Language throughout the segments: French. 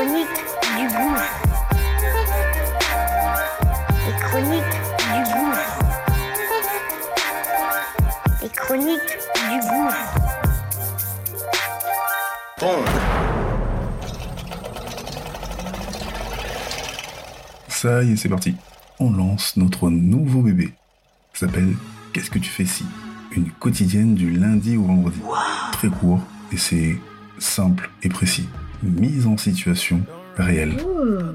La chronique du gouffre. Les chroniques du gouffre. Les chroniques du gouffre. Ça y est, c'est parti. On lance notre nouveau bébé. Ça s'appelle Qu'est-ce que tu fais si? Une quotidienne du lundi au vendredi. Très court et c'est simple et précis. Mise en situation réelle.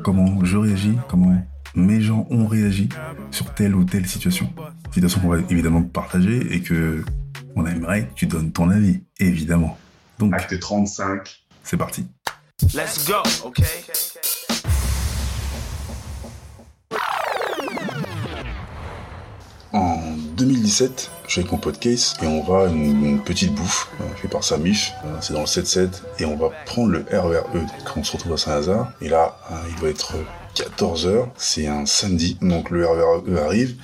Comment je réagis, comment mes gens ont réagi sur telle ou telle situation. Situation qu'on va évidemment partager et que on aimerait que tu donnes ton avis, évidemment. Donc, Acte 35. c'est parti. Let's go, okay? 2017, je suis avec mon pote Case et on va à une, petite bouffe euh, fait par Samif. Euh, C'est dans le 7-7 et on va prendre le RERE quand on se retrouve à Saint-Lazare. Et là, euh, il va être 14h, c'est un samedi, donc le RERE arrive,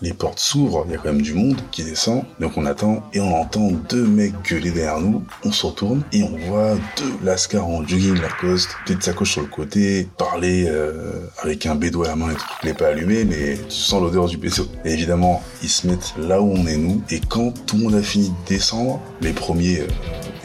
les portes s'ouvrent, il y a quand même du monde qui descend, donc on attend et on entend deux mecs gueuler derrière nous, on se retourne et on voit deux lascars en jogging Lacoste, petite sacoche sur le côté, parler euh, avec un bédo à la main et tout. Il n'est pas allumé, mais tu sens l'odeur du bédo. Évidemment, ils se mettent là où on est nous, et quand tout le monde a fini de descendre, les premiers, euh,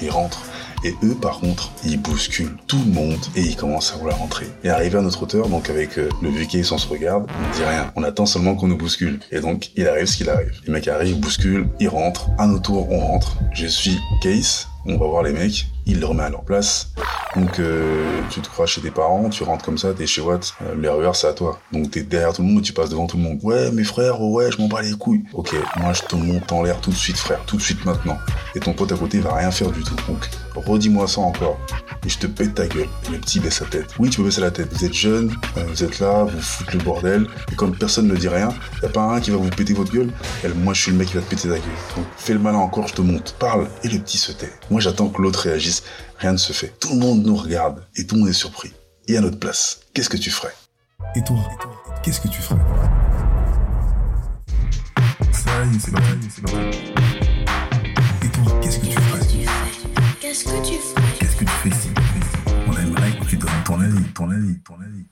ils rentrent. Et eux, par contre, ils bousculent tout le monde et ils commencent à vouloir rentrer. Et arrivé à notre hauteur, donc avec euh, le case, on se regarde, on ne dit rien. On attend seulement qu'on nous bouscule. Et donc, il arrive ce qu'il arrive. Les mecs arrivent, bousculent, ils rentrent. À notre tour, on rentre. Je suis case. On va voir les mecs. Il le remet à leur place. Donc, euh, tu te crois chez tes parents, tu rentres comme ça, t'es chez Watt. Euh, le RER, c'est à toi. Donc, t'es derrière tout le monde tu passes devant tout le monde. Ouais, mes frères, ouais, je m'en bats les couilles. Ok, moi, je te monte en l'air tout de suite, frère. Tout de suite maintenant. Et ton pote à côté va rien faire du tout. Donc, redis-moi ça encore. Et je te pète ta gueule. Et le petit baisse la tête. Oui, tu peux baisser la tête. Vous êtes jeune, euh, vous êtes là, vous foutez le bordel. Et comme personne ne dit rien, y a pas un qui va vous péter votre gueule. Et moi, je suis le mec qui va te péter ta gueule. Donc, fais le malin encore, je te monte. Parle. Et le petit se tait. Moi, j'attends que l'autre réagisse. Rien ne se fait. Tout le monde nous regarde. Et tout le monde est surpris. Et à notre place, qu'est-ce que tu ferais? Et toi, qu'est-ce que tu ferais? Ça y est, c'est parti, c'est parti. Et toi, qu'est-ce que tu ferais? Qu'est-ce que tu fais Qu'est-ce que tu fais ton avis, ton avis. Ton avis.